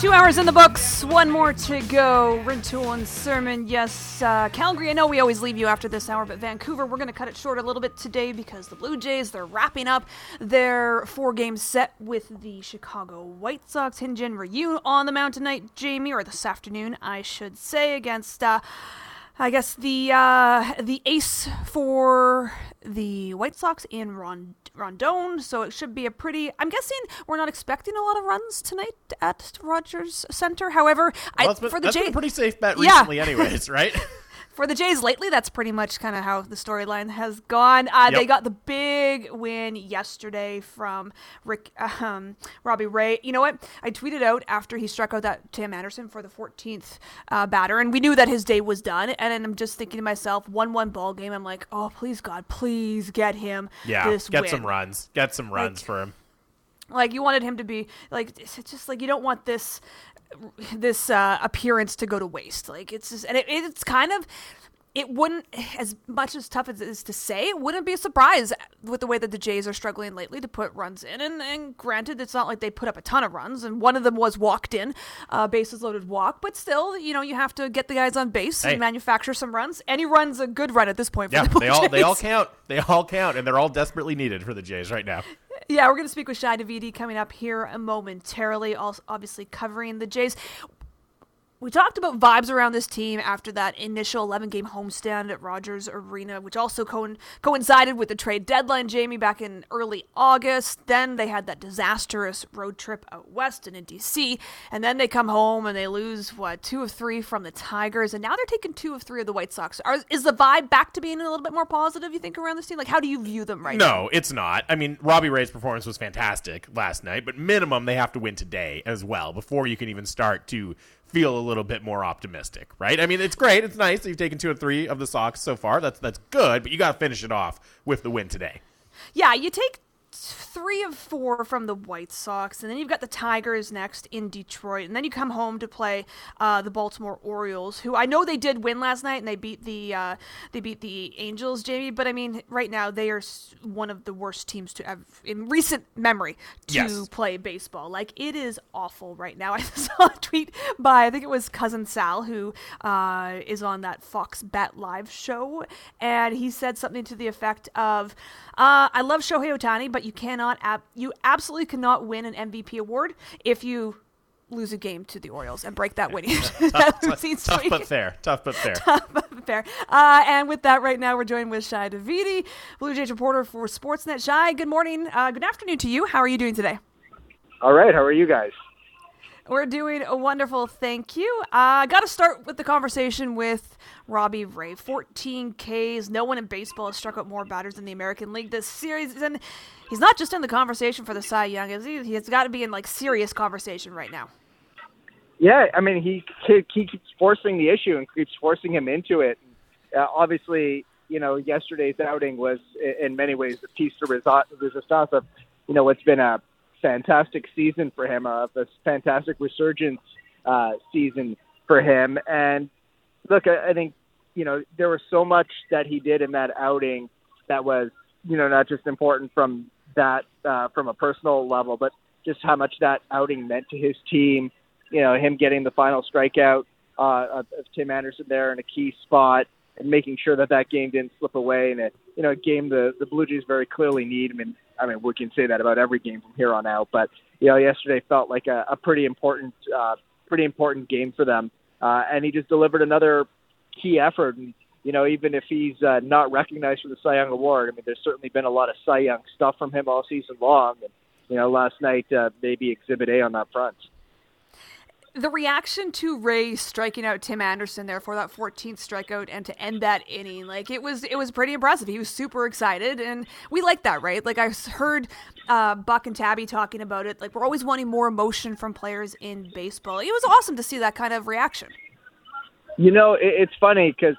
Two hours in the books, one more to go. Rintoul and Sermon. Yes, uh, Calgary, I know we always leave you after this hour, but Vancouver, we're going to cut it short a little bit today because the Blue Jays, they're wrapping up their four game set with the Chicago White Sox. Hyun-Jin Ryu on the mound tonight, Jamie, or this afternoon, I should say, against. Uh, I guess the uh, the ace for the White Sox in Ron- Rondon, so it should be a pretty. I'm guessing we're not expecting a lot of runs tonight at Rogers Center. However, well, I, been, for the Jays, pretty safe bet Yeah. recently, anyways, right? For the Jays lately, that's pretty much kind of how the storyline has gone. Uh, They got the big win yesterday from Rick um, Robbie Ray. You know what? I tweeted out after he struck out that Tim Anderson for the 14th uh, batter, and we knew that his day was done. And then I'm just thinking to myself, one-one ball game. I'm like, oh please God, please get him Yeah, get win. some runs. Get some runs Like- for him. Like you wanted him to be like it's just like you don't want this this uh, appearance to go to waste. Like it's just and it, it's kind of it wouldn't as much as tough as it is to say. It wouldn't be a surprise with the way that the Jays are struggling lately to put runs in. And, and granted, it's not like they put up a ton of runs, and one of them was walked in, uh, bases loaded walk. But still, you know, you have to get the guys on base Hey. and manufacture some runs. Any run's a good run at this point. For Yeah, the they all they all count. They all count, and they're all desperately needed for the Jays right now. Yeah, we're going to speak with Shi Davidi coming up here momentarily, also obviously covering the Jays. We talked about vibes around this team after that initial 11 game homestand at Rogers Arena, which also co- coincided with the trade deadline, Jamie, back in early August. Then they had that disastrous road trip out west and in DC. And then they come home and they lose, what, two of three from the Tigers. And now they're taking two of three of the White Sox. Are, is the vibe back to being a little bit more positive, you think, around this team? Like, how do you view them right now? No, it's not. I mean, Robbie Ray's performance was fantastic last night, but minimum they have to win today as well before you can even start to feel a little bit more optimistic, right? I mean, it's great, it's nice that you've taken two or three of the Sox so far. That's that's good, but you got to finish it off with the win today. Yeah, you take three of four from the White Sox, and then you've got the Tigers next in Detroit, and then you come home to play uh, the Baltimore Orioles, who I know they did win last night, and they beat the uh, they beat the Angels, Jamie. But I mean, right now they are one of the worst teams to have in recent memory to Yes. play baseball. Like it is awful right now. I saw a tweet by I think it was cousin Sal who uh, is on that Fox Bet Live show, and he said something to the effect of, uh, "I love Shohei Ohtani, but you cannot, ab- you absolutely cannot win an MVP award if you." Lose a game to the Orioles and break that winning that losing Tough streak. but fair. Tough but fair. Tough but fair. Uh, and with that, right now we're joined with Shi Davidi, Blue Jays reporter for Sportsnet. Shi, good morning, uh, good afternoon to you. How are you doing today? All right, how are you guys? We're doing a wonderful, thank you. Uh, Got to start with the conversation with Robbie Ray. 14 Ks. No one in baseball has struck out more batters in the American League this series, and he's not just in the conversation for the Cy Young. Is he? He's got to be in like serious conversation right now. Yeah, I mean he he keeps forcing the issue and keeps forcing him into it. Uh, obviously, you know yesterday's outing was in many ways a piece de resi- resistance of you know what's been a fantastic season for him, a, a fantastic resurgence uh, season for him. And look, I, I think you know there was so much that he did in that outing that was you know not just important from that uh, from a personal level, but just how much that outing meant to his team. You know, him getting the final strikeout uh, of, of Tim Anderson there in a key spot and making sure that that game didn't slip away. And it, you know, a game the the Blue Jays very clearly need. I mean, I mean, we can say that about every game from here on out. But you know, yesterday felt like a, a pretty important, uh, pretty important game for them. Uh, and he just delivered another key effort. And you know, even if he's uh, not recognized for the Cy Young Award, I mean, there's certainly been a lot of Cy Young stuff from him all season long. And you know, last night uh, maybe Exhibit A on that front. The reaction to Ray striking out Tim Anderson there for that 14th strikeout and to end that inning, like it was, it was pretty impressive. He was super excited, and we like that, right? Like I heard uh, Buck and Tabby talking about it. Like we're always wanting more emotion from players in baseball. It was awesome to see that kind of reaction. You know, it, it's funny because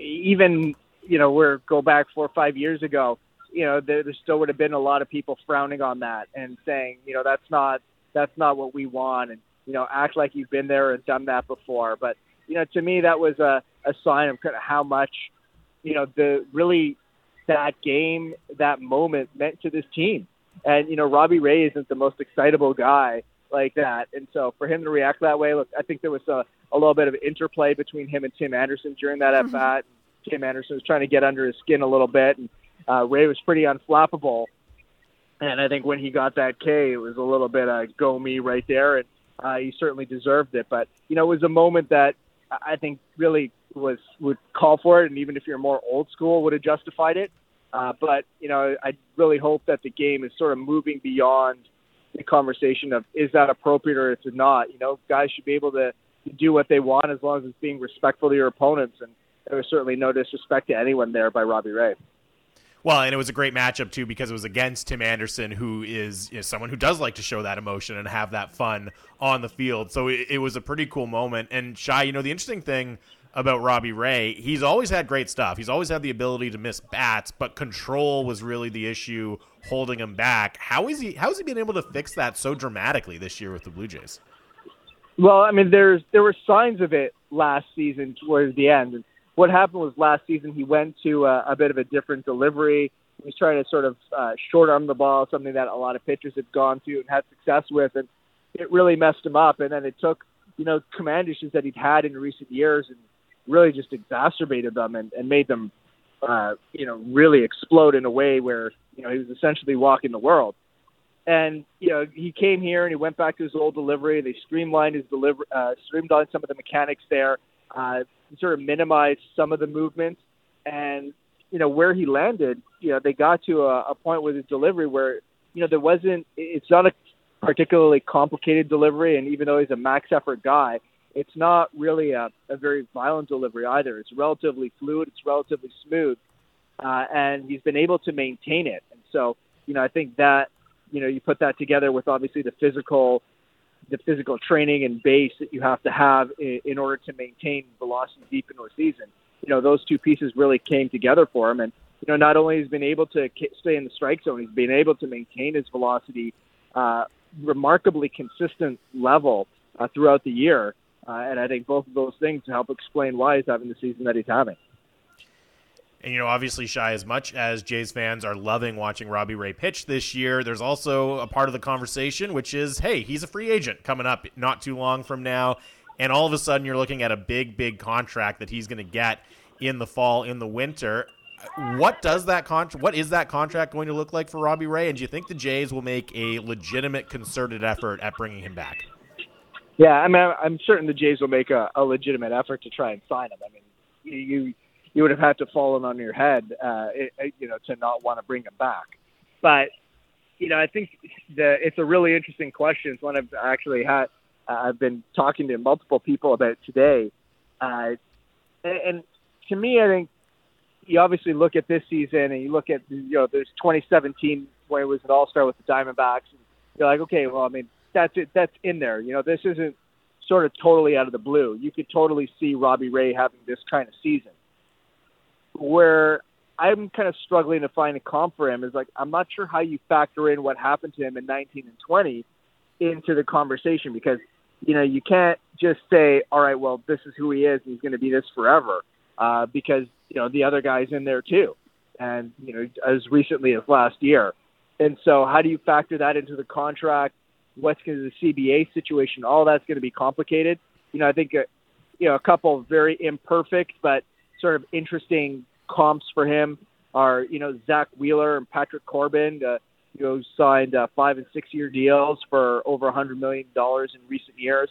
even you know we're go back four or five years ago. You know, there, there still would have been a lot of people frowning on that and saying, you know, that's not that's not what we want, and you know, act like you've been there and done that before. But you know, to me, that was a, a sign of kind of how much you know the really that game, that moment meant to this team. And you know, Robbie Ray isn't the most excitable guy like that. And so for him to react that way, look, I think there was a, a little bit of interplay between him and Tim Anderson during that at bat. Mm-hmm. Tim Anderson was trying to get under his skin a little bit, and uh, Ray was pretty unflappable. And I think when he got that K, it was a little bit of go me right there, and uh, he certainly deserved it. But you know, it was a moment that I think really was would call for it, and even if you're more old school, would have justified it. Uh, but you know, I really hope that the game is sort of moving beyond the conversation of is that appropriate or is it not. You know, guys should be able to, do what they want as long as it's being respectful to your opponents, and there was certainly no disrespect to anyone there by Robbie Ray. Well, and it was a great matchup too because it was against Tim Anderson, who is you know, someone who does like to show that emotion and have that fun on the field. So it, it was a pretty cool moment. And Shi, you know, the interesting thing about Robbie Ray. He's always had great stuff. He's always had the ability to miss bats, but control was really the issue holding him back. How is he how has he been able to fix that so dramatically this year with the Blue Jays? Well, I mean there's there were signs of it last season towards the end. What happened was last season he went to a, a bit of a different delivery. He was trying to sort of uh, short arm the ball, something that a lot of pitchers had gone to and had success with, and it really messed him up. And then it took you know command issues that he'd had in recent years and really just exacerbated them and, and made them, uh, you know, really explode in a way where you know he was essentially walking the world. And you know he came here and he went back to his old delivery. They streamlined his delivery, uh, streamlined some of the mechanics there, uh, sort of minimized some of the movements. And you know where he landed, you know they got to a, a point with his delivery where you know there wasn't. It's not a particularly complicated delivery, and even though he's a max effort guy, it's not really a, a very violent delivery either. It's relatively fluid. It's relatively smooth, uh, and he's been able to maintain it. And so, you know, I think that you know you put that together with obviously the physical, the physical training and base that you have to have in, in order to maintain velocity deep into a season. You know, those two pieces really came together for him, and you know, not only has been able to stay in the strike zone, he's been able to maintain his velocity uh, remarkably consistent level uh, throughout the year. Uh, and I think both of those things help explain why he's having the season that he's having. And you know, obviously, Shi, as much as Jays fans are loving watching Robbie Ray pitch this year, there's also a part of the conversation which is, hey, he's a free agent coming up not too long from now, and all of a sudden you're looking at a big, big contract that he's going to get in the fall, in the winter. What does that contract? What is that contract going to look like for Robbie Ray? And do you think the Jays will make a legitimate, concerted effort at bringing him back? Yeah, I mean, I'm certain the Jays will make a, a legitimate effort to try and sign him. I mean, you you would have had to fallen on your head, uh, it, you know, to not want to bring him back. But you know, I think the it's a really interesting question. It's one I've actually had. Uh, I've been talking to multiple people about today, uh, and, and to me, I think you obviously look at this season and you look at you know there's 2017 when it was an All Star with the Diamondbacks. And you're like, okay, well, I mean, that's it. That's in there. You know, this isn't sort of totally out of the blue. You could totally see Robbie Ray having this kind of season. Where I'm kind of struggling to find a comp for him is like I'm not sure how you factor in what happened to him in 19 and 20 into the conversation because you know you can't just say all right well this is who he is. And he's going to be this forever uh, because you know the other guys in there too and you know as recently as last year. And so how do you factor that into the contract? What's going to the CBA situation, all that's going to be complicated. You know, I think, uh, you know, a couple very imperfect but sort of interesting comps for him are, you know, Zack Wheeler and Patrick Corbin, uh, you know, signed uh, five and six year deals for over a hundred million dollars in recent years.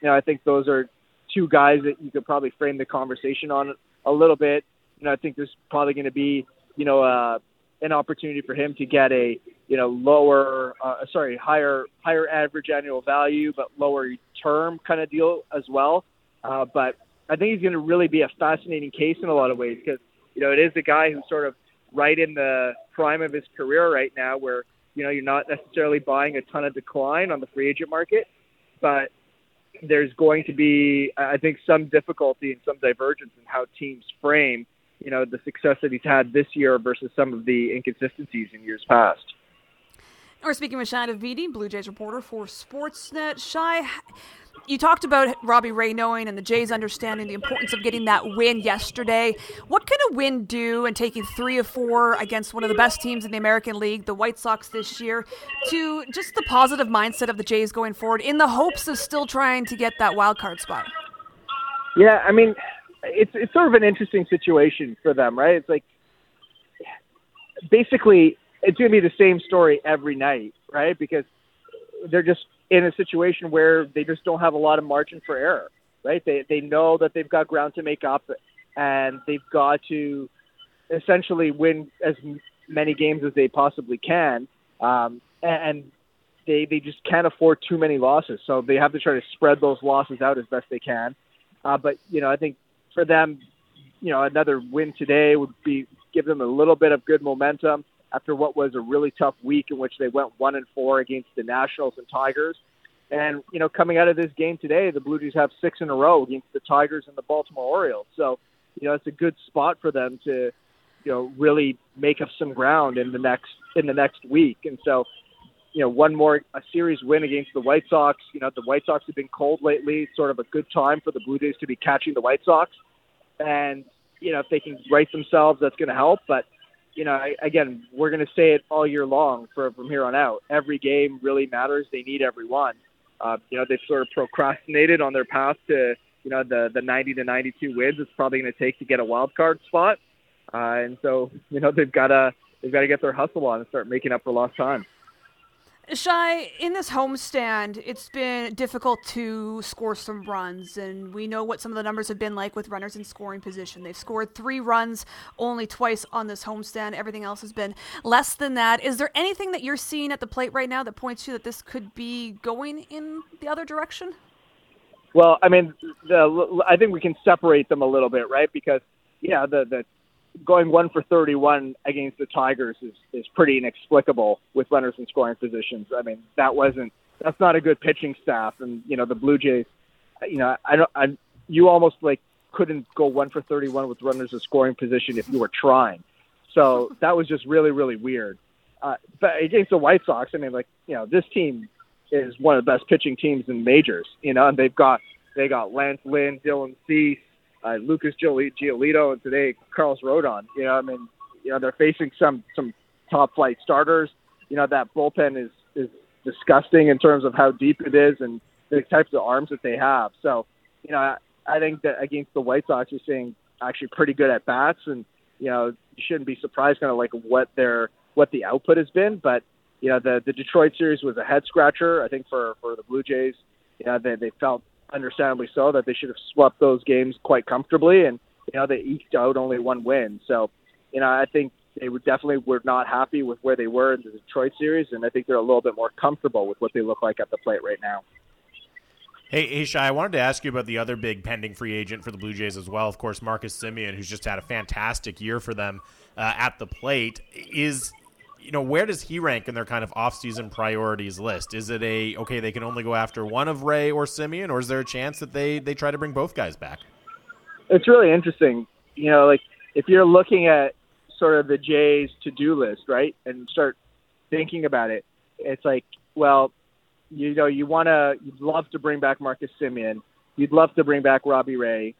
You know, I think those are two guys that you could probably frame the conversation on a little bit. You know, I think there's probably going to be, you know, uh, an opportunity for him to get a you know lower uh, sorry higher higher average annual value but lower term kind of deal as well. Uh, but I think he's going to really be a fascinating case in a lot of ways because you know it is a guy who's sort of right in the prime of his career right now where you know you're not necessarily buying a ton of decline on the free agent market, but there's going to be I think some difficulty and some divergence in how teams frame you know, the success that he's had this year versus some of the inconsistencies in years past. We're speaking with Shi Davidi, Blue Jays reporter for Sportsnet. Shi, You talked about Robbie Ray knowing and the Jays understanding the importance of getting that win yesterday. What can a win do and taking three of four against one of the best teams in the American League, the White Sox this year, to just the positive mindset of the Jays going forward in the hopes of still trying to get that wild card spot? Yeah, I mean, it's it's sort of an interesting situation for them, right? It's like basically it's going to be the same story every night, right? Because they're just in a situation where they just don't have a lot of margin for error, right? They they know that they've got ground to make up, and they've got to essentially win as many games as they possibly can, um, and they they just can't afford too many losses. So they have to try to spread those losses out as best they can. Uh, but you know, I think for them, you know, another win today would be give them a little bit of good momentum after what was a really tough week in which they went one and four against the Nationals and Tigers. And you know, coming out of this game today, the Blue Jays have six in a row against the Tigers and the Baltimore Orioles. So, you know, it's a good spot for them to, you know, really make up some ground in the next in the next week. And so, you know, one more a series win against the White Sox. You know, the White Sox have been cold lately. Sort of a good time for the Blue Jays to be catching the White Sox. And you know, if they can right themselves, that's going to help. But you know, I, again, we're going to say it all year long for, from here on out. Every game really matters. They need every one. Uh, you know, they've sort of procrastinated on their path to, you know, the the 90 to 92 wins. It's probably going to take to get a wild card spot, uh, and so you know they've got to they've got to get their hustle on and start making up for lost time. Shi, in this homestand, it's been difficult to score some runs, and we know what some of the numbers have been like with runners in scoring position. They've scored three runs only twice on this homestand. Everything else has been less than that. Is there anything that you're seeing at the plate right now that points to that this could be going in the other direction? Well, I mean, the, I think we can separate them a little bit, right? Because yeah, the the going one for 31 against the Tigers is, is pretty inexplicable with runners in scoring positions. I mean, that wasn't, that's not a good pitching staff. And, you know, the Blue Jays, you know, I don't, I, you almost like couldn't go one for 31 with runners in scoring position if you were trying. So that was just really, really weird. Uh, but against the White Sox, I mean, like, you know, this team is one of the best pitching teams in majors, you know, and they've got, they got Lance Lynn, Dylan Cease, uh, Lucas Giolito, and today Carlos Rodon. You know, I mean, you know, they're facing some some top flight starters. You know, that bullpen is is disgusting in terms of how deep it is and the types of arms that they have. So, you know, I, I think that against the White Sox, you're seeing actually pretty good at bats, and you know, you shouldn't be surprised kind of like what their what the output has been. But you know, the the Detroit series was a head scratcher. I think for for the Blue Jays, you know, they they felt understandably so, that they should have swept those games quite comfortably, and you know they eked out only one win. So, you know, I think they were definitely were not happy with where they were in the Detroit series, and I think they're a little bit more comfortable with what they look like at the plate right now. Hey, Shi, I wanted to ask you about the other big pending free agent for the Blue Jays as well. Of course, Marcus Semien, who's just had a fantastic year for them uh, at the plate. Is you know, where does he rank in their kind of off-season priorities list? Is it a okay? They can only go after one of Ray or Semien, or is there a chance that they they try to bring both guys back? It's really interesting. You know, like if you're looking at sort of the Jays to-do list, right, and start thinking about it, it's like, well, you know, you want to, you'd love to bring back Marcus Semien, you'd love to bring back Robbie Ray,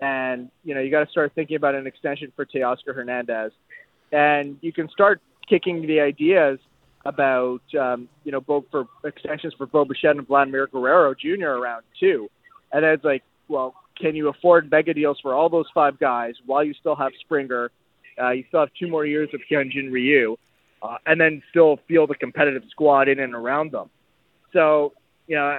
and you know, you got to start thinking about an extension for Teoscar Hernandez, and you can start kicking the ideas about um, you know both for extensions for Bo Bichette and Vladimir Guerrero Jr. around too, and then it's like, well, can you afford mega deals for all those five guys while you still have Springer? Uh, you still have two more years of Hyunjin Ryu, uh, and then still field a competitive squad in and around them. So you know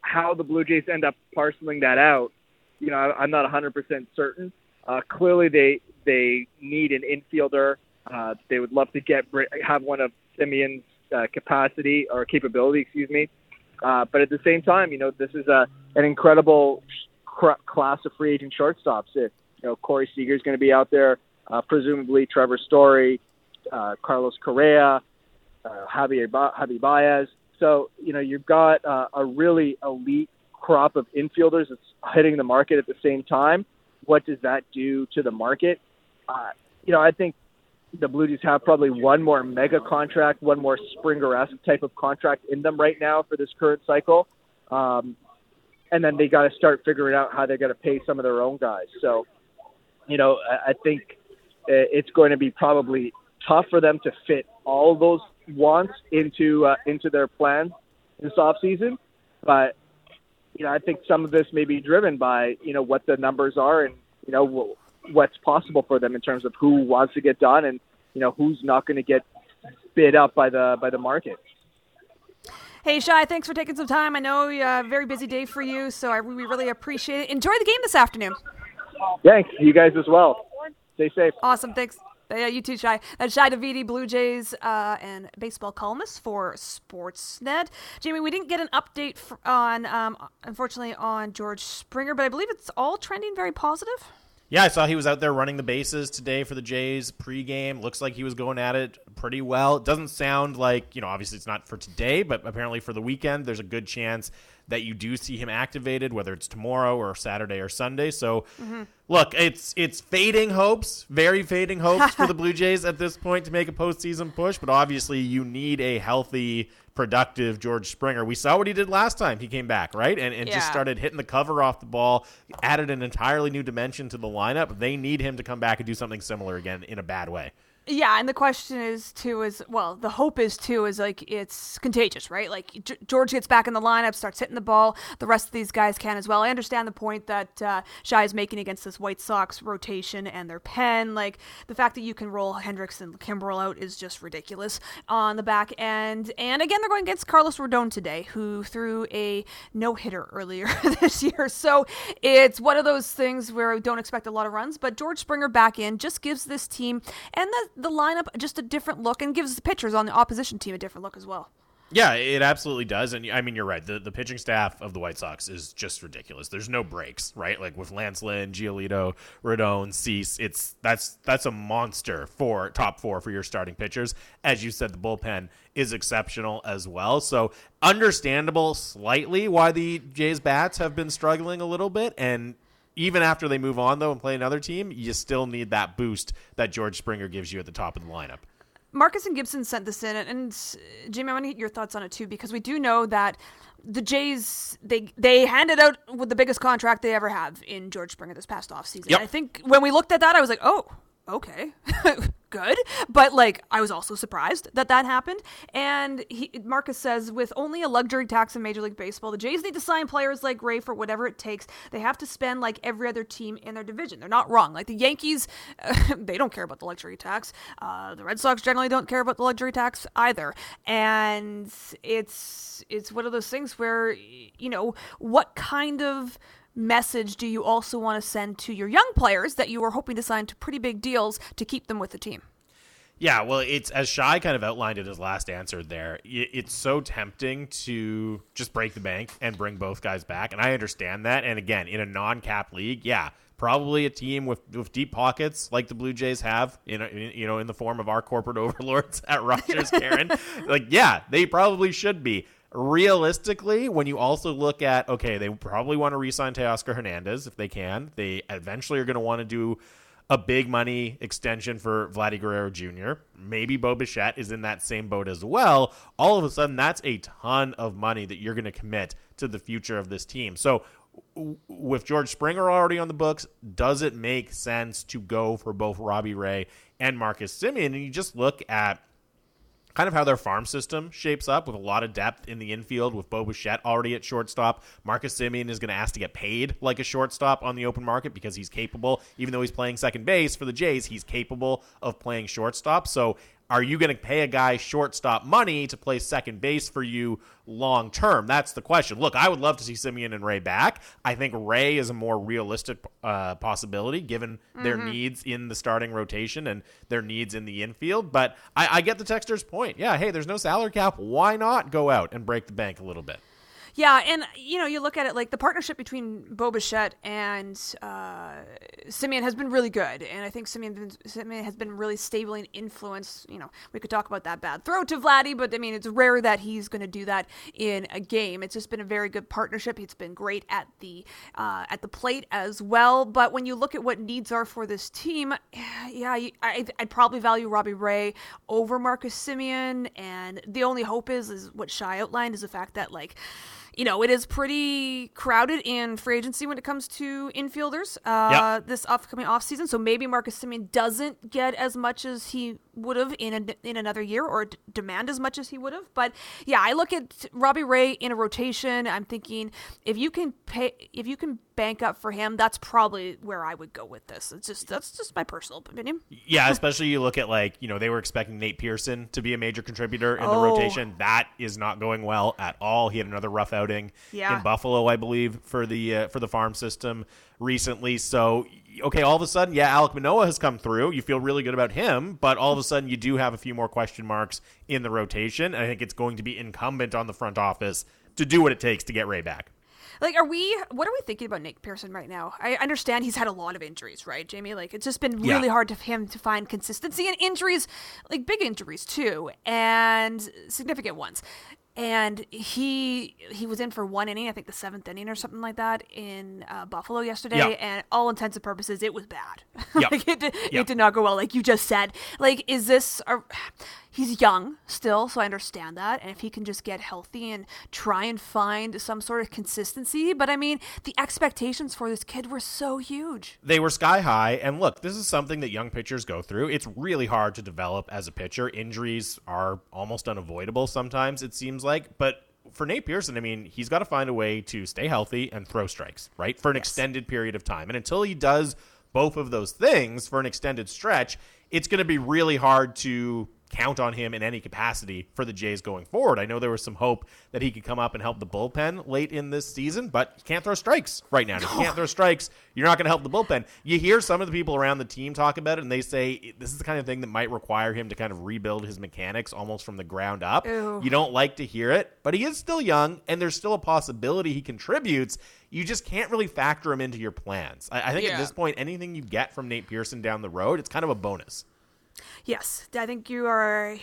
how the Blue Jays end up parceling that out. You know, I'm not 100% certain. Uh, clearly, they they need an infielder uh, they would love to get have one of Semien's uh, capacity or capability, excuse me. Uh, but at the same time, you know, this is a an incredible cr- class of free agent shortstops. If, you know, Corey Seager is going to be out there, uh, presumably Trevor Story, uh, Carlos Correa, uh, Javier ba- Javi Baez. So you know, you've got uh, a really elite crop of infielders that's hitting the market at the same time. What does that do to the market? Uh, you know, I think the Blue Jays have probably one more mega contract, one more Springer-esque type of contract in them right now for this current cycle. Um, and then they got to start figuring out how they're going to pay some of their own guys. So, you know, I, I think uh, it's going to be probably tough for them to fit all those wants into uh, into their plans this off season. But you know, I think some of this may be driven by you know what the numbers are and you know what's possible for them in terms of who wants to get done and you know who's not going to get bid up by the by the market. Hey, Shi, thanks for taking some time. I know a uh, very busy day for you, so I, we really appreciate it. Enjoy the game this afternoon. Thanks. You guys as well. Stay safe. Awesome. Thanks. Yeah, you too, Shi. That's Shi Davidi, Blue Jays uh, and baseball columnist for Sportsnet. Jamie, we didn't get an update on, um, unfortunately, on George Springer, but I believe it's all trending very positive. Yeah, I saw he was out there running the bases today for the Jays pregame. Looks like he was going at it pretty well. It doesn't sound like, you know, obviously it's not for today, but apparently for the weekend, there's a good chance that you do see him activated, whether it's tomorrow or Saturday or Sunday. So, mm-hmm. look, it's it's fading hopes, very fading hopes for the Blue Jays at this point to make a postseason push. But obviously, you need a healthy productive George Springer. We saw what he did last time he came back, right? And, and yeah. just started hitting the cover off the ball, added an entirely new dimension to the lineup. They need him to come back and do something similar again in a bad way. Yeah, and the question is too is well, the hope is too is like it's contagious, right? Like G- George gets back in the lineup, starts hitting the ball. The rest of these guys can as well. I understand the point that uh, Shi is making against this White Sox rotation and their pen. Like the fact that you can roll Hendriks and Kimbrel out is just ridiculous on the back end. And again, they're going against Carlos Rodon today, who threw a no hitter earlier this year. So it's one of those things where we don't expect a lot of runs, but George Springer back in just gives this team and the the lineup just a different look and gives the pitchers on the opposition team a different look as well. Yeah, it absolutely does. And I mean, you're right. The, the pitching staff of the White Sox is just ridiculous. There's no breaks, right? Like with Lance Lynn, Giolito, Rodon, Cease, it's that's that's a monster for top four for your starting pitchers. As you said, the bullpen is exceptional as well. So understandable slightly why the Jays bats have been struggling a little bit. And even after they move on though and play another team, you still need that boost that George Springer gives you at the top of the lineup. Marcus and Gibson sent this in, and uh, Jimmy, I want to get your thoughts on it too because we do know that the Jays they they handed out with the biggest contract they ever have in George Springer this past offseason. Yep. I think when we looked at that, I was like, oh, okay, good. But like, I was also surprised that that happened. And he, Marcus says, with only a luxury tax in Major League Baseball, the Jays need to sign players like Ray for whatever it takes. They have to spend like every other team in their division. They're not wrong. Like the Yankees, uh, they don't care about the luxury tax. Uh, the Red Sox generally don't care about the luxury tax either. And it's it's one of those things where you know what kind of message do you also want to send to your young players that you are hoping to sign to pretty big deals to keep them with the team? Yeah, well, it's as Shi kind of outlined in his last answer there. It's so tempting to just break the bank and bring both guys back, and I understand that. And again, in a non-cap league, yeah, probably a team with, with deep pockets like the Blue Jays have, in, a, in you know, in the form of our corporate overlords at Rogers, Karen. like, yeah, they probably should be realistically, when you also look at okay, they probably want to re-sign Teoscar Hernandez if they can. They eventually are going to want to do a big money extension for Vladdy Guerrero Jr. Maybe Bo Bichette is in that same boat as well. All of a sudden, that's a ton of money that you're going to commit to the future of this team. So, with George Springer already on the books, does it make sense to go for both Robbie Ray and Marcus Semien? And you just look at kind of how their farm system shapes up with a lot of depth in the infield with Bo Bichette already at shortstop. Marcus Semien is going to ask to get paid like a shortstop on the open market because he's capable, even though he's playing second base for the Jays, he's capable of playing shortstop. So are you going to pay a guy shortstop money to play second base for you long term? That's the question. Look, I would love to see Semien and Ray back. I think Ray is a more realistic uh, possibility given mm-hmm. their needs in the starting rotation and their needs in the infield. But I, I get the texter's point. Yeah, hey, there's no salary cap. Why not go out and break the bank a little bit? Yeah, and you know, you look at it like the partnership between Bo Bichette and uh, Semien has been really good, and I think Semien, Semien has been really stable and influence. You know, we could talk about that bad throw to Vladdy, but I mean, it's rare that he's going to do that in a game. It's just been a very good partnership. It's been great at the uh, at the plate as well. But when you look at what needs are for this team, yeah, I, I'd probably value Robbie Ray over Marcus Semien, and the only hope is is what Shi outlined is the fact that like you know, it is pretty crowded in free agency when it comes to infielders uh, Yep. this upcoming offseason. So maybe Marcus Semien doesn't get as much as he would have in a, in another year or d- demand as much as he would have. But yeah, I look at Robbie Ray in a rotation. I'm thinking if you can pay, if you can bank up for him, that's probably where I would go with this. It's just that's just my personal opinion. Yeah, especially you look at like, you know, they were expecting Nate Pearson to be a major contributor in the Oh. rotation. That is not going well at all. He had another rough outing Yeah. in Buffalo, I believe, for the uh, for the farm system recently. So, okay, all of a sudden, yeah, Alek Manoah has come through. You feel really good about him, but all of a sudden you do have a few more question marks in the rotation. I think it's going to be incumbent on the front office to do what it takes to get Ray back. Like, are we? What are we thinking about Nick Pearson right now? I understand he's had a lot of injuries, right, Jamie? Like, it's just been Yeah. really hard to him to find consistency and injuries, like big injuries too, and significant ones. And he he was in for one inning, I think the seventh inning or something like that in uh, Buffalo yesterday. Yeah. And all intents and purposes, it was bad. Yep. like it, did, Yep. it did not go well, like you just said. Like, is this? Are, he's young still, so I understand that. And if he can just get healthy and try and find some sort of consistency, but I mean, the expectations for this kid were so huge. they were sky high. And look, this is something that young pitchers go through. It's really hard to develop as a pitcher. Injuries are almost unavoidable sometimes, it seems like. But for Nate Pearson, I mean, he's got to find a way to stay healthy and throw strikes, right? For an extended period of time. And until he does both of those things for an extended stretch, it's going to be really hard to count on him in any capacity for the Jays going forward. I know there was some hope that he could come up and help the bullpen late in this season, but he can't throw strikes right now. If you can't throw strikes, you're not going to help the bullpen. You hear some of the people around the team talk about it, and they say this is the kind of thing that might require him to kind of rebuild his mechanics almost from the ground up. Ew. You don't like to hear it, but he is still young, and there's still a possibility he contributes. You just can't really factor him into your plans. I, I think Yeah. at this point, anything you get from Nate Pearson down the road, it's kind of a bonus. Yes, I think you are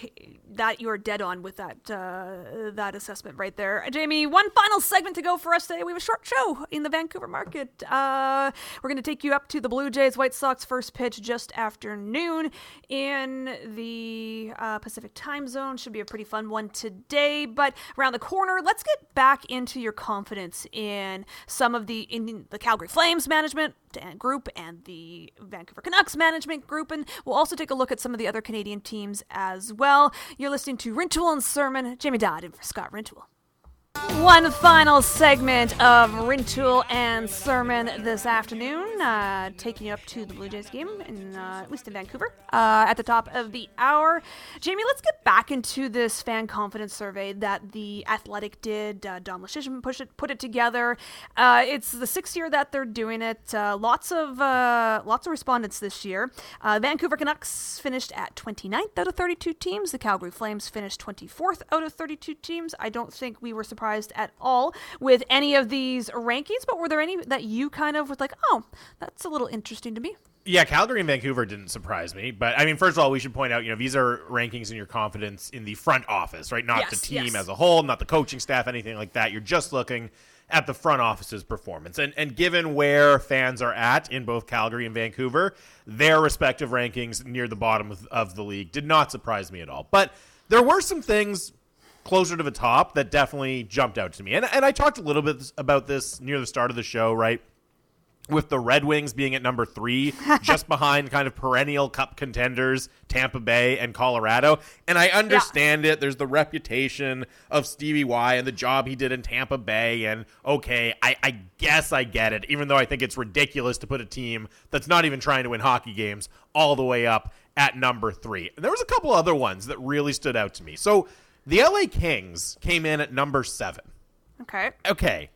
that you are dead on with that uh, that assessment right there, Jamie. One final segment to go for us today. We have a short show in the Vancouver market. Uh, we're going to take you up to the Blue Jays White Sox first pitch just after noon in the uh, Pacific time zone. Should be a pretty fun one today. But around the corner, let's get back into your confidence in some of the in the Calgary Flames management group and the Vancouver Canucks management group, and we'll also take a look at some of the other Canadian teams as well. You're listening to Rintoul and Sermon. Jamie Dodd and Scott Rintoul. One final segment of Rintoul and Sermon this afternoon, uh, taking you up to the Blue Jays game, in, uh, at least in Vancouver, uh, at the top of the hour. Jamie, let's get back into this fan confidence survey that the Athletic did. Uh, Don push it, put it together. Uh, it's the sixth year that they're doing it. Uh, lots of lots of respondents this year. Vancouver Canucks finished at 29th out of 32 teams. The Calgary Flames finished 24th out of 32 teams. I don't think we were surprised at all with any of these rankings, but were there any that you kind of was like, oh, that's a little interesting to me? Yeah, Calgary and Vancouver didn't surprise me, but I mean, first of all, we should point out, you know, these are rankings in your confidence in the front office, right? Not Yes, the team yes. as a whole, not the coaching staff, anything like that. You're just looking at the front office's performance, and and given where fans are at in both Calgary and Vancouver, their respective rankings near the bottom of, of the league did not surprise me at all. But there were some things closer to the top that definitely jumped out to me, and and I talked a little bit about this near the start of the show, right? with the Red Wings being at number three, just behind kind of perennial cup contenders, Tampa Bay and Colorado. And I understand it. There's the reputation of Stevie Y and the job he did in Tampa Bay. And okay, I, I guess I get it, even though I think it's ridiculous to put a team that's not even trying to win hockey games all the way up at number three. And there was a couple other ones that really stood out to me. So the LA Kings came in at number seven. Okay. okay.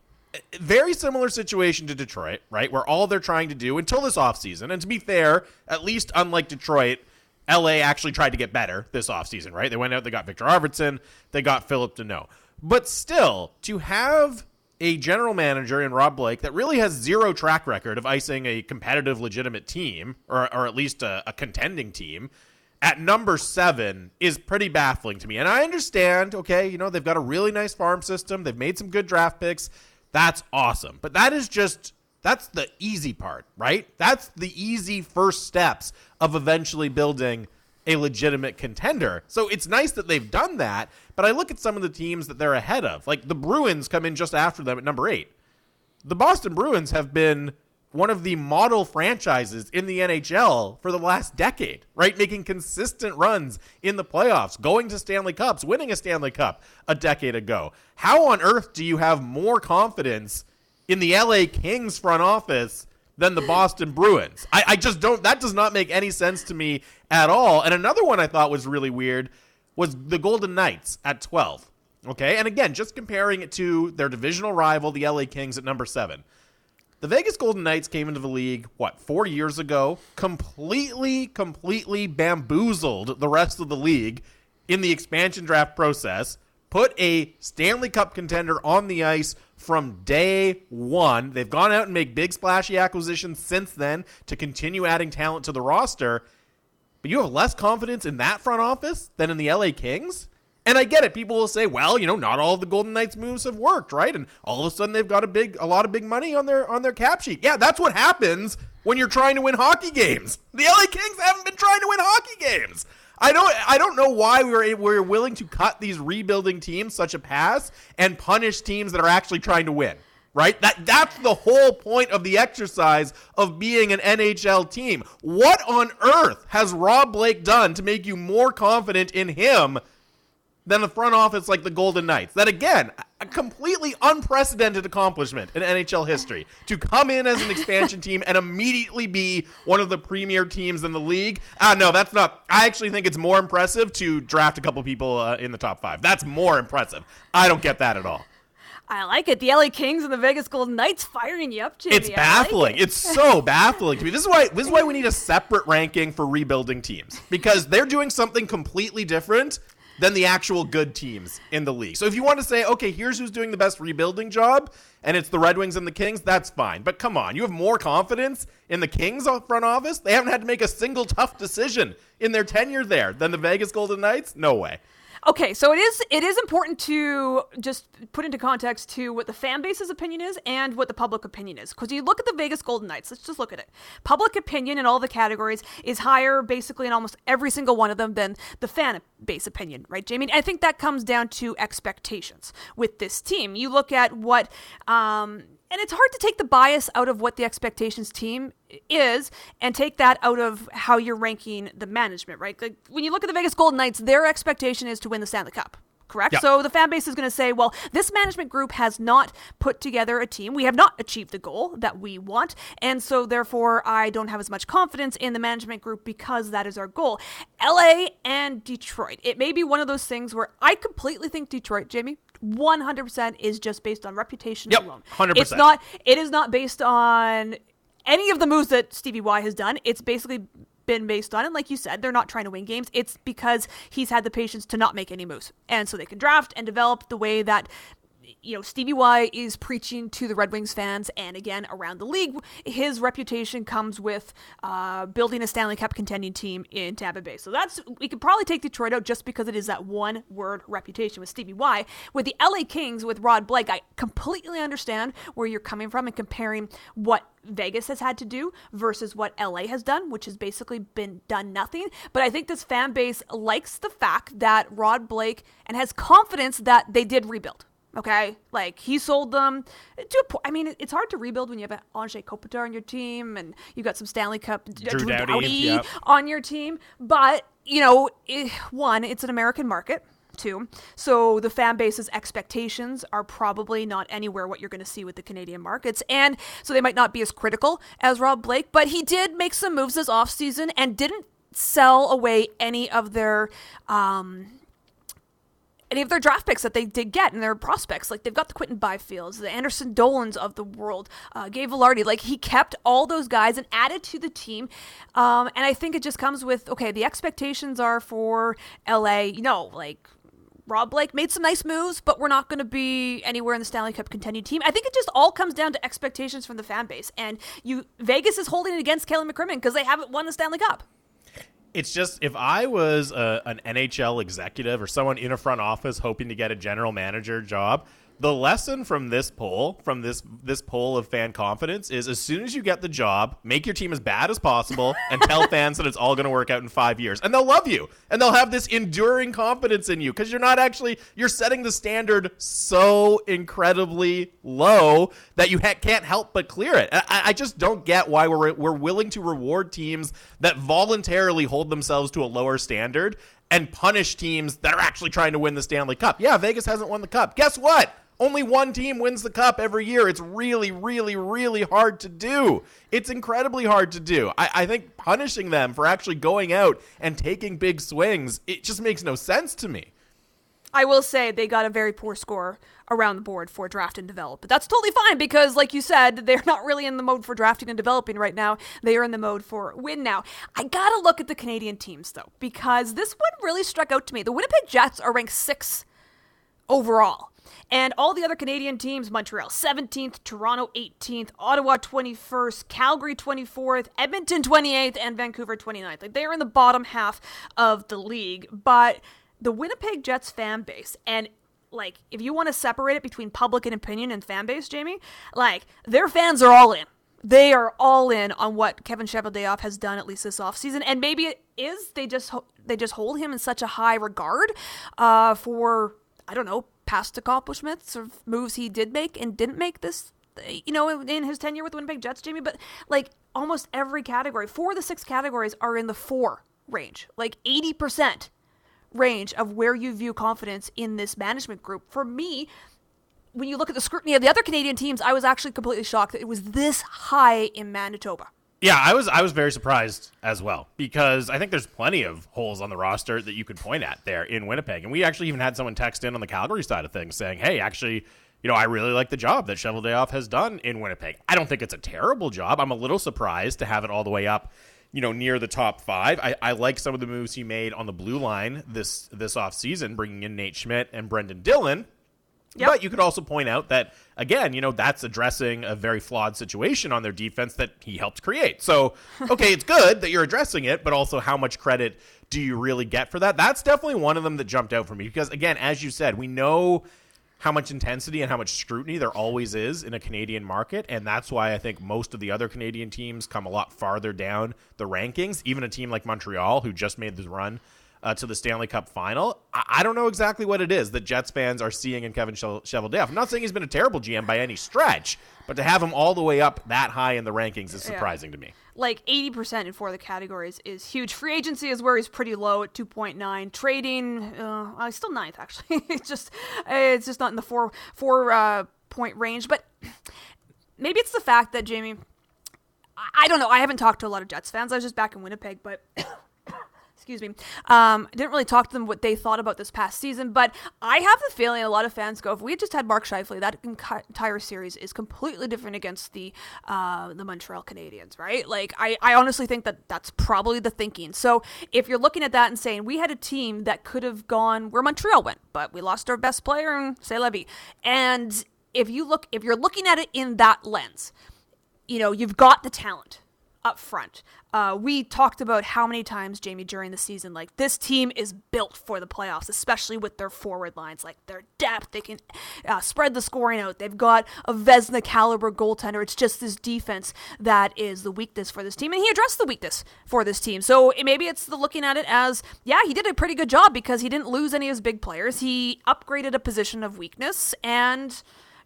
Very similar situation to detroit right where all they're trying to do until this offseason and to be fair at least unlike detroit la actually tried to get better this offseason right? They went out they got viktor arvidsson they got phillip danault. But still to have a general manager in rob blake that really has zero track record of icing a competitive legitimate team or, or at least a, a contending team at number seven is pretty baffling to me. And I understand, okay, you know, they've got a really nice farm system. They've made some good draft picks. That's awesome. But that is just, that's the easy part, right? That's the easy first steps of eventually building a legitimate contender. So it's nice that they've done that, but I look at some of the teams that they're ahead of. Like the Bruins come in just after them at number 8. The Boston Bruins have been one of the model franchises in the NHL for the last decade, right? Making consistent runs in the playoffs, going to Stanley Cups, winning a Stanley Cup a decade ago. How on earth do you have more confidence in the LA Kings front office than the Boston Bruins? I, I just don't, that does not make any sense to me at all. And another one I thought was really weird was the Golden Knights at 12. Okay. And again, just comparing it to their divisional rival, the LA Kings at number seven. The Vegas Golden Knights came into the league, what, four years ago, completely, completely bamboozled the rest of the league in the expansion draft process, put a Stanley Cup contender on the ice from day one. They've gone out and made big splashy acquisitions since then to continue adding talent to the roster. But you have less confidence in that front office than in the LA Kings? And I get it. People will say, well, you know, not all of the Golden Knights moves have worked, right? And all of a sudden they've got a big a lot of big money on their on their cap sheet. Yeah, that's what happens when you're trying to win hockey games. The LA Kings haven't been trying to win hockey games. I don't I don't know why we we're we're willing to cut these rebuilding teams such a pass and punish teams that are actually trying to win. Right? That that's the whole point of the exercise of being an NHL team. What on earth has Rob Blake done to make you more confident in him than the front office like the Golden Knights. That again, a completely unprecedented accomplishment in NHL history to come in as an expansion team and immediately be one of the premier teams in the league. Ah, uh, no, that's not. I actually think it's more impressive to draft a couple people uh, in the top five. That's more impressive. I don't get that at all. I like it. The LA Kings and the Vegas Golden Knights firing you up, Jamie. It's baffling. Like it. It's so baffling to me. This is why this is why we need a separate ranking for rebuilding teams because they're doing something completely different than the actual good teams in the league. So if you want to say, okay, here's who's doing the best rebuilding job, and it's the Red Wings and the Kings, that's fine. But come on, you have more confidence in the Kings front office? They haven't had to make a single tough decision in their tenure there than the Vegas Golden Knights? No way. Okay, so it is it is important to just put into context to what the fan base's opinion is and what the public opinion is. Because you look at the Vegas Golden Knights, let's just look at it. Public opinion in all the categories is higher, basically in almost every single one of them, than the fan base opinion, right, Jamie? I think that comes down to expectations with this team. You look at what um, and it's hard to take the bias out of what the expectations team is and take that out of how you're ranking the management, right? Like when you look at the Vegas Golden Knights, their expectation is to win the Stanley Cup. Correct? So the fan base is going to say, well, this management group has not put together a team. We have not achieved the goal that we want. And so, therefore, I don't have as much confidence in the management group because that is our goal. LA and Detroit. It may be one of those things where I completely think Detroit, Jamie, 100% is just based on reputation yep, alone. 100%. It's not it is not based on any of the moves that Stevie Y has done. It's basically been based on, and like you said, they're not trying to win games. It's because he's had the patience to not make any moves. And so they can draft and develop the way that you know, Stevie Y is preaching to the Red Wings fans and again around the league. His reputation comes with uh, building a Stanley Cup contending team in Tampa Bay. So that's, we could probably take Detroit out just because it is that one word reputation with Stevie Y. With the LA Kings, with Rob Blake, I completely understand where you're coming from and comparing what Vegas has had to do versus what LA has done, which has basically been done nothing. But I think this fan base likes the fact that Rob Blake and has confidence that they did rebuild. Okay, like he sold them to a point. I mean, it's hard to rebuild when you have Anze Kopitar on your team and you got some Stanley Cup Drew, Drew Doughty, Doughty yep. on your team. But you know, it, one, it's an American market. Two, so the fan base's expectations are probably not anywhere what you're going to see with the Canadian markets, and so they might not be as critical as Rob Blake. But he did make some moves this offseason and didn't sell away any of their um, any of their draft picks that they did get and their prospects. Like they've got the Quinton Byfields, the Anderson Dolans of the world, uh, Gabe Vilardi. Like he kept all those guys and added to the team. Um, and I think it just comes with okay, the expectations are for LA. You know, like Rob Blake made some nice moves, but we're not going to be anywhere in the Stanley Cup contending team. I think it just all comes down to expectations from the fan base, and you Vegas is holding it against Kelly McCrimmon because they haven't won the Stanley Cup it's just if I was a, an NHL executive or someone in a front office hoping to get a general manager job, The lesson from this poll, from this this poll of fan confidence, is as soon as you get the job, make your team as bad as possible, and tell fans that it's all going to work out in five years, and they'll love you, and they'll have this enduring confidence in you because you're not actually you're setting the standard so incredibly low that you ha- can't help but clear it. I, I just don't get why we're we're willing to reward teams that voluntarily hold themselves to a lower standard and punish teams that are actually trying to win the Stanley Cup. Yeah, Vegas hasn't won the cup. Guess what? Only one team wins the cup every year. It's really, really, really hard to do. It's incredibly hard to do. I, I, think punishing them for actually going out and taking big swings, it just makes no sense to me. I will say they got a very poor score around the board for draft and develop. But that's totally fine because, like you said, they're not really in the mode for drafting and developing right now. They are in the mode for win now. I gotta look at the Canadian teams though, because this one really struck out to me. The Winnipeg Jets are ranked six overall. And all the other Canadian teams Montreal 17th, Toronto 18th, Ottawa 21st, Calgary 24th, Edmonton 28th, and Vancouver 29th. Like they're in the bottom half of the league. But the Winnipeg Jets fan base, and like if you want to separate it between public and opinion and fan base, Jamie, like their fans are all in. They are all in on what Kevin Cheveldayoff has done at least this offseason. And maybe it is they just they just hold him in such a high regard uh, for I don't know past accomplishments or moves he did make and didn't make this, you know, in his tenure with Winnipeg Jets, Jamie. But like almost every category, four of the six categories are in the four range, like 80% range of where you view confidence in this management group. For me, when you look at the scrutiny of the other Canadian teams, I was actually completely shocked that it was this high in Manitoba. Yeah, I was I was very surprised as well because I think there's plenty of holes on the roster that you could point at there in Winnipeg. And we actually even had someone text in on the Calgary side of things saying, "Hey, actually, you know, I really like the job that Cheveldayoff has done in Winnipeg. I don't think it's a terrible job. I'm a little surprised to have it all the way up, you know, near the top five. I, I like some of the moves he made on the blue line this this offseason, bringing in Nate Schmidt and Brendan Dillon. Yep. But you could also point out that again, you know, that's addressing a very flawed situation on their defense that he helped create. So, okay, it's good that you're addressing it, but also how much credit do you really get for that? That's definitely one of them that jumped out for me because again, as you said, we know how much intensity and how much scrutiny there always is in a Canadian market. And that's why I think most of the other Canadian teams come a lot farther down the rankings. Even a team like Montreal, who just made this run uh, to the Stanley Cup final. I-, I, don't know exactly what it is that Jets fans are seeing in Kevin Cheveldayoff. I'm not saying he's been a terrible GM by any stretch, but to have him all the way up that high in the rankings is surprising yeah. to me. Like 80% in four of the categories is huge. Free agency is where he's pretty low at 2.9. Trading, uh, uh, he's still ninth actually. it's just it's just not in the four four uh, point range. But maybe it's the fact that Jamie. I don't know. I haven't talked to a lot of Jets fans. I was just back in Winnipeg, but excuse me. Um, I didn't really talk to them what they thought about this past season, but I have the feeling a lot of fans go, if we just had Mark Scheifele, that entire series is completely different against the uh, the Montreal Canadiens, right? Like, I, I honestly think that that's probably the thinking. So if you're looking at that and saying, we had a team that could have gone where Montreal went, but we lost our best player in Scheifele. And if you look, if you're looking at it in that lens, you know, you've got the talent up front. Uh, we talked about how many times, Jamie, during the season, like this team is built for the playoffs, especially with their forward lines, like their depth. They can uh, spread the scoring out. They've got a Vezina caliber goaltender. It's just this defense that is the weakness for this team, and he addressed the weakness for this team. So maybe it's the looking at it as, yeah, he did a pretty good job because he didn't lose any of his big players. He upgraded a position of weakness and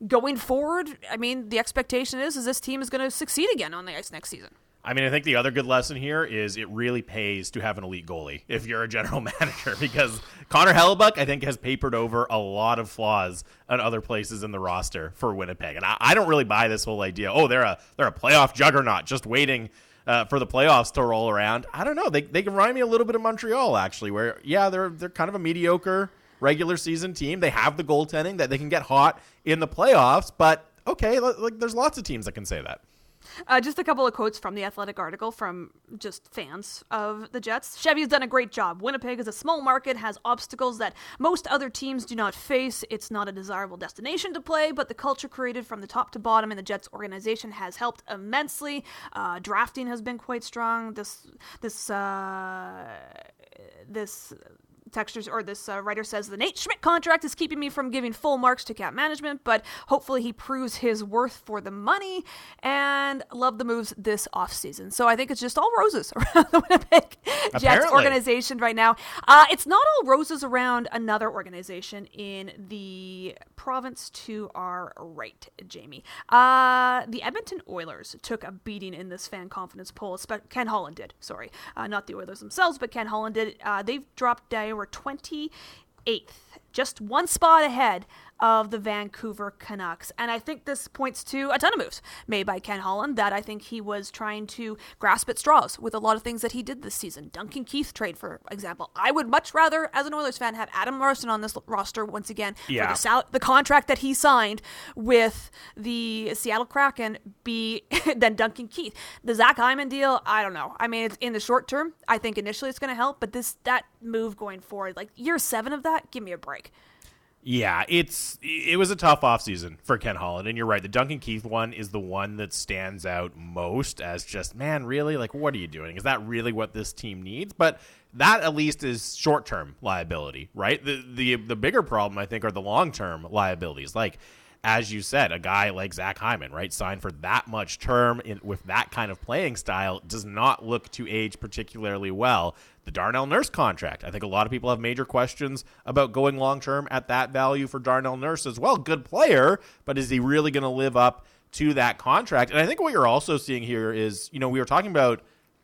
going forward, I mean, the expectation is is this team is going to succeed again on the ice next season. I mean, I think the other good lesson here is it really pays to have an elite goalie if you're a general manager because Connor Hellebuyck, I think, has papered over a lot of flaws on other places in the roster for Winnipeg, and I, I don't really buy this whole idea. Oh, they're a they're a playoff juggernaut, just waiting uh, for the playoffs to roll around. I don't know. They they can remind me a little bit of Montreal actually, where yeah, they're they're kind of a mediocre regular season team. They have the goaltending that they can get hot in the playoffs, but okay, like there's lots of teams that can say that. Uh, just a couple of quotes from the Athletic article from just fans of the Jets. Chevy has done a great job. Winnipeg is a small market, has obstacles that most other teams do not face. It's not a desirable destination to play, but the culture created from the top to bottom in the Jets organization has helped immensely. Uh, drafting has been quite strong. This this uh, this textures or this uh, writer says the Nate Schmidt contract is keeping me from giving full marks to cap management, but hopefully he proves his worth for the money and love the moves this offseason. So I think it's just all roses around the Winnipeg Jets organization right now. Uh, it's not all roses around another organization in the province to our right, Jamie. Uh, the Edmonton Oilers took a beating in this fan confidence poll. Ken Holland did, sorry. Uh, not the Oilers themselves, but Ken Holland did. Uh, they've dropped down. We're 28th, just one spot ahead of the Vancouver Canucks. And I think this points to a ton of moves made by Ken Holland that I think he was trying to grasp at straws with a lot of things that he did this season. Duncan Keith trade, for example. I would much rather, as an Oilers fan, have Adam Larsson on this roster once again Yeah. for the, sal- the contract that he signed with the Seattle Kraken be than Duncan Keith. The Zach Hyman deal, I don't know. I mean, it's in the short term. I think initially it's going to help, but this that move going forward, like year seven of that, give me a break. Yeah, it's it was a tough offseason for Ken Holland, and you're right. The Duncan Keith one is the one that stands out most as just man, really like what are you doing? Is that really what this team needs? But that at least is short term liability, right? The the the bigger problem I think are the long term liabilities, like. As you said, a guy like Zach Hyman, right, signed for that much term in, with that kind of playing style, does not look to age particularly well the Darnell Nurse contract. I think a lot of people have major questions about going long term at that value for Darnell Nurse as well. Good player, but is he really going to live up to that contract? And I think what you're also seeing here is, you know, we were talking about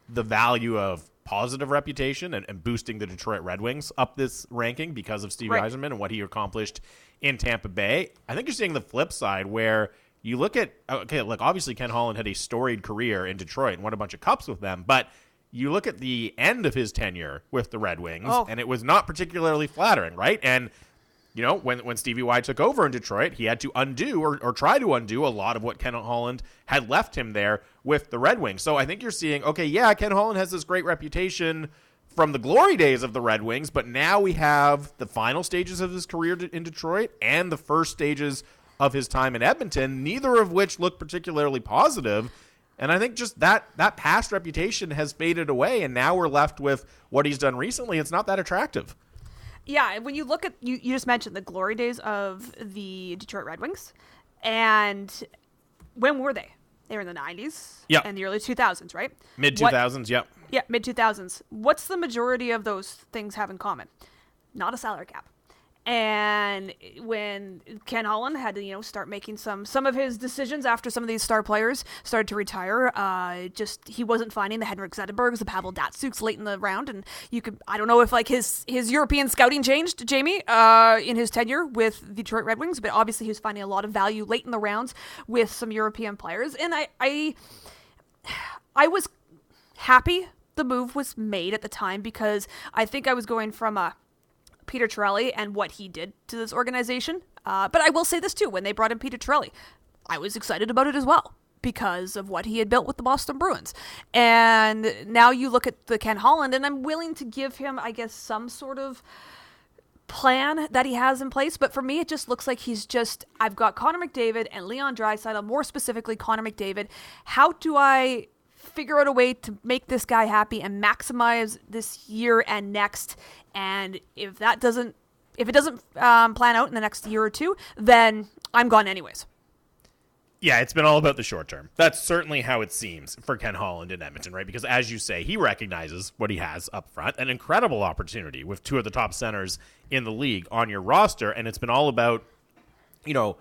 the value of positive reputation and, and boosting the Detroit Red Wings up this ranking because of Steve Right. Yzerman and what he accomplished in Tampa Bay. I think you're seeing the flip side where you look at oh, okay, look, obviously Ken Holland had a storied career in Detroit and won a bunch of cups with them, but you look at the end of his tenure with the Red Wings, Oh. and it was not particularly flattering, right? And you know, when when Stevie Y took over in Detroit, he had to undo or, or try to undo a lot of what Ken Holland had left him there with the Red Wings. So I think you're seeing, okay, yeah, Ken Holland has this great reputation from the glory days of the Red Wings, but now we have the final stages of his career in Detroit and the first stages of his time in Edmonton, neither of which look particularly positive. And I think just that that past reputation has faded away, and now we're left with what he's done recently. It's not that attractive. Yeah, when you look at you, you just mentioned the glory days of the Detroit Red Wings, and when were they? They were in the '90s Yeah. and the early 2000s, right? Mid 2000s, yep. Yeah, mid 2000s. What's the majority of those things have in common? Not a salary cap. And when Ken Holland had to, you know, start making some some of his decisions after some of these star players started to retire, uh, just he wasn't finding the Henrik Zetterbergs, the Pavel Datsyuks late in the round, and you could I don't know if like his his European scouting changed, Jamie, uh, in his tenure with the Detroit Red Wings, but obviously he was finding a lot of value late in the rounds with some European players, and I I I was happy the move was made at the time because I think I was going from a Peter Chiarelli and what he did to this organization. Uh, but I will say this too: when they brought in Peter Chiarelli, I was excited about it as well because of what he had built with the Boston Bruins. And now you look at the Ken Holland, and I'm willing to give him, I guess, some sort of plan that he has in place. But for me, it just looks like he's just I've got Connor McDavid and Leon Draisaitl, more specifically Connor McDavid. How do I figure out a way to make this guy happy and maximize this year and next? And if that doesn't, if it doesn't um, plan out in the next year or two, then I'm gone anyways. Yeah, it's been all about the short term. That's certainly how it seems for Ken Holland in Edmonton, right? Because as you say, he recognizes what he has up front, an incredible opportunity with two of the top centers in the league on your roster, and it's been all about, you know,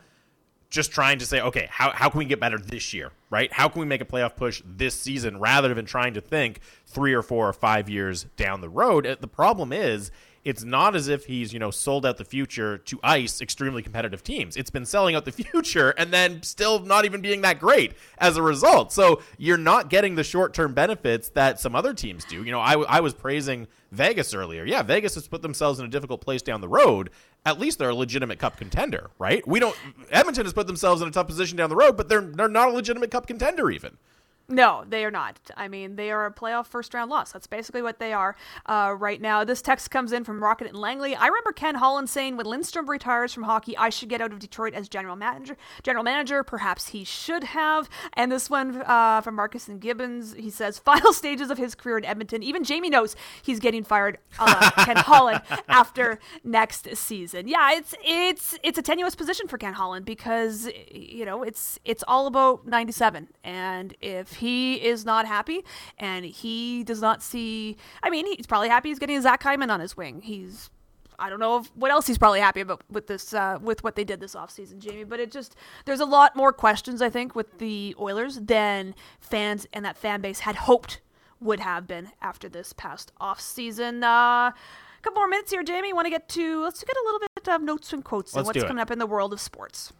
just trying to say, okay, how, how can we get better this year, right? How can we make a playoff push this season rather than trying to think three or four or five years down the road? Uh, The problem is, it's not as if he's, you know, sold out the future to ice extremely competitive teams. It's been selling out the future and then still not even being that great as a result. So you're not getting the short term benefits that some other teams do. You know, I, I was praising Vegas earlier. Yeah, Vegas has put themselves in a difficult place down the road. At least they're a legitimate cup contender, right? We don't. Edmonton has put themselves in a tough position down the road, but they're they're not a legitimate cup contender even. No, they are not. I mean, they are a playoff first round loss. That's basically what they are uh, right now. This text comes in from Rocket and Langley. I remember Ken Holland saying, "When Lidstrom retires from hockey, I should get out of Detroit as general manager." General manager, perhaps he should have. And this one uh, from Marcus and Gibbons. He says, "Final stages of his career in Edmonton. Even Jamie knows he's getting fired, uh, Ken Holland, after next season." Yeah, it's it's it's a tenuous position for Ken Holland because you know it's it's all about ninety seven, and if he is not happy and he does not see I mean he's probably happy he's getting Zach Hyman on his wing. He's I don't know if, what else he's probably happy about with this uh, with what they did this offseason, Jamie. But it just there's a lot more questions I think with the Oilers than fans and that fan base had hoped would have been after this past offseason. Uh, a couple more minutes here, Jamie. Want to get to let's get a little bit of notes and quotes and Let's what's coming up in the world of sports.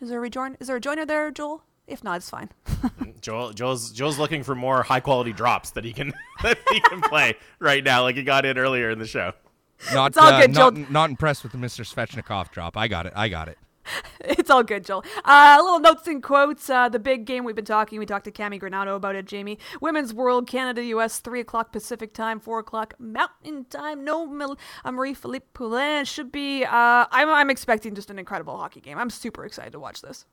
Is there a rejoin? Is there a joiner there, Joel? If not, it's fine. Joel, Joel's Joel's looking for more high quality drops that he can that he can play right now, like he got in earlier in the show. Not, It's all uh, good, not, Joel. not impressed with the Mr. Svechnikov drop. I got it. I got it. it's all good, Joel. Uh, little notes and quotes. Uh, the big game we've been talking. We talked to Cammi Granato about it, Jamie. Women's World, Canada, U.S., 3 o'clock Pacific time, 4 o'clock Mountain time. No, Mil- uh, Marie Philip Poulin should be. Uh, I'm, I'm expecting just an incredible hockey game. I'm super excited to watch this.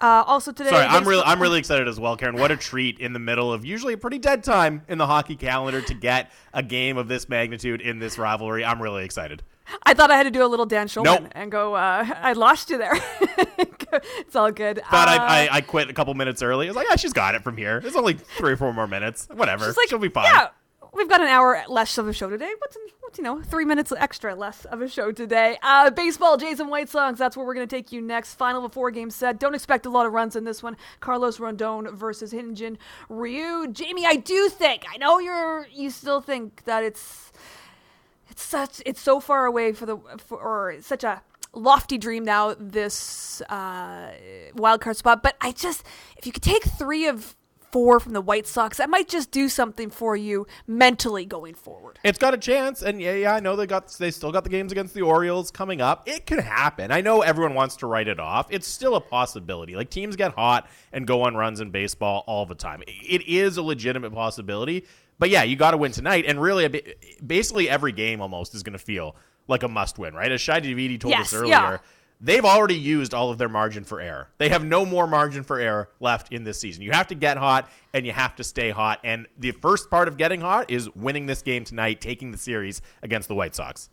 Uh, also today, Sorry, I'm really I'm really excited as well, Karen. What a treat in the middle of usually a pretty dead time in the hockey calendar to get a game of this magnitude in this rivalry. I'm really excited. I thought I had to do a little Dan Shulman Nope. and go. Uh, I lost you there. it's all good. Thought uh, I, I I quit a couple minutes early. I was like, ah, she's got it from here. It's only three or four more minutes. Whatever, She's like, she'll be fine. Yeah, we've got an hour less of a show today. What's, what's you know, three minutes extra less of a show today. Uh, baseball, Jays and White Sox. That's where we're going to take you next. Final of a four game set. Don't expect a lot of runs in this one. Carlos Rodon versus Hyun Jin Ryu. Jamie, I do think. I know you're. You still think that it's. It's such. It's so far away for the. For, or such a lofty dream now. This uh, wild card spot, but I just if you could take three of four from the White Sox, that might just do something for you mentally going forward. It's got a chance, and yeah, yeah, I know they got they still got the games against the Orioles coming up. It could happen. I know everyone wants to write it off. It's still a possibility. Like teams get hot and go on runs in baseball all the time. It is a legitimate possibility. But yeah, you got to win tonight, and really, basically every game almost is going to feel like a must-win, right? As Shi Davidi told Yes, us earlier. yeah. They've already used all of their margin for error. They have no more margin for error left in this season. You have to get hot and you have to stay hot. And the first part of getting hot is winning this game tonight, taking the series against the White Sox.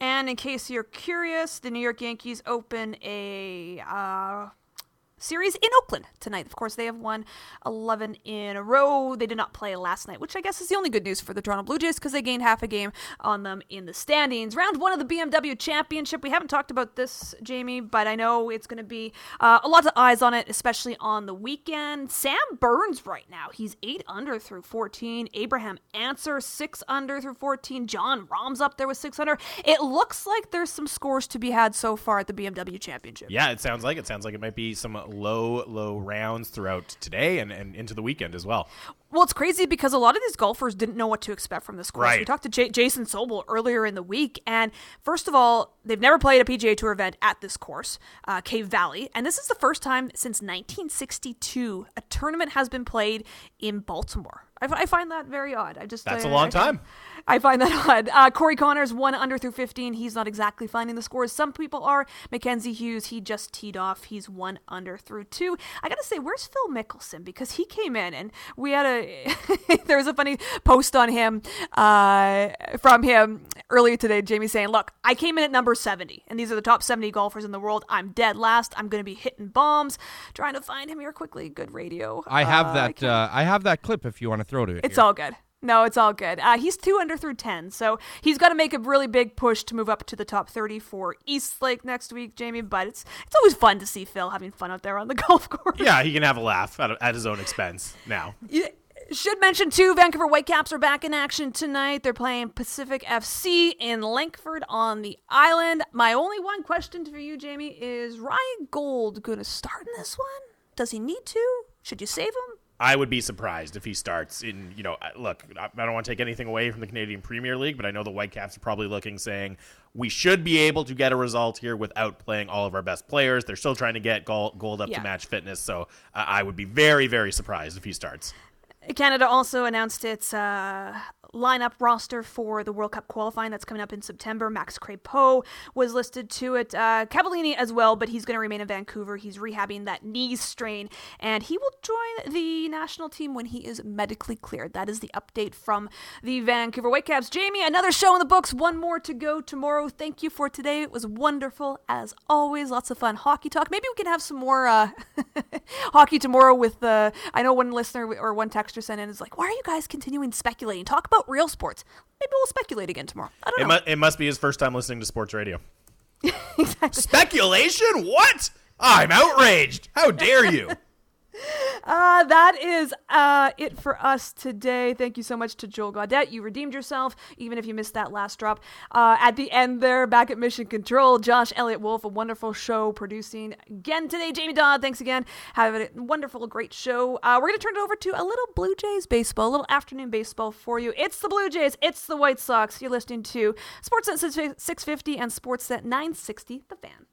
And in case you're curious, the New York Yankees open a uh, series in Oakland tonight. Of course, they have won 11 in a row. They did not play last night, which I guess is the only good news for the Toronto Blue Jays because they gained half a game on them in the standings. Round one of the BMW Championship. We haven't talked about this, Jamie, but I know it's going to be uh, a lot of eyes on it, especially on the weekend. Sam Burns right now. He's 8 under through 14. Abraham Ancer 6 under through 14. Jon Rahm's up there with 6 under. It looks like there's some scores to be had so far at the BMW Championship. Yeah, it sounds like it. Sounds like it might be some low, low rounds throughout today and, and into the weekend as well. Well, it's crazy because a lot of these golfers didn't know what to expect from this course. Right. We talked to J- Jason Sobel earlier in the week, and first of all, they've never played a PGA Tour event at this course, uh, Cave Valley, and this is the first time since 1962 a tournament has been played in Baltimore. I, f- I find that very odd. I just That's uh, a long I time. I find that odd. Uh, Corey Conners one under through 15. He's not exactly finding the scores. Some people are. Mackenzie Hughes, he just teed off. He's one under through two. I gotta say, where's Phil Mickelson? Because he came in and we had a there was a funny post on him uh, from him earlier today. Jamie saying, "Look, I came in at number 70, and these are the top 70 golfers in the world. I'm dead last. I'm gonna be hitting bombs, trying to find him here quickly. Good radio. I have Uh, that. can't- Uh, I have that clip if you want to throw to it. it's here. all good. No, it's all good. Uh, he's two under through 10, so he's got to make a really big push to move up to the top 30 for East Lake next week, Jamie. But it's it's always fun to see Phil having fun out there on the golf course. Yeah, he can have a laugh at, at his own expense now. You should mention too, Vancouver Whitecaps are back in action tonight. They're playing Pacific FC in Langford on the island. My only one question for you, Jamie, is Ryan Gauld going to start in this one? Does he need to? Should you save him? I would be surprised if he starts in, you know, look, I don't want to take anything away from the Canadian Premier League, but I know the Whitecaps are probably looking saying we should be able to get a result here without playing all of our best players. They're still trying to get Gauld, Gauld up Yeah. to match fitness, so uh, I would be very, very surprised if he starts. Canada also announced its uh, lineup roster for the World Cup qualifying that's coming up in September. Max Crepeau was listed to it. Uh, Cavallini as well, but he's going to remain in Vancouver. He's rehabbing that knee strain, and he will join the national team when he is medically cleared. That is the update from the Vancouver Whitecaps. Jamie, another show in the books. One more to go tomorrow. Thank you for today. It was wonderful as always. Lots of fun hockey talk. Maybe we can have some more uh, hockey tomorrow with the. I know one listener or one texter sent in is like, "Why are you guys continuing speculating? Talk about real sports." Maybe we'll speculate again tomorrow. I don't It, know. mu- it must be his first time listening to sports radio. Speculation? What? I'm outraged. How dare you? Uh, that is uh, it for us today. Thank you so much to Joel Gaudette. You redeemed yourself, even if you missed that last drop. Uh, at the end there, back at Mission Control, Josh Elliott Wolf, a wonderful show producing again today. Jamie Dodd, thanks again. Have a wonderful, great show. Uh, we're going to turn it over to a little Blue Jays baseball, a little afternoon baseball for you. It's the Blue Jays, it's the White Sox. You're listening to Sportsnet 650 and Sportsnet 960, The Fan.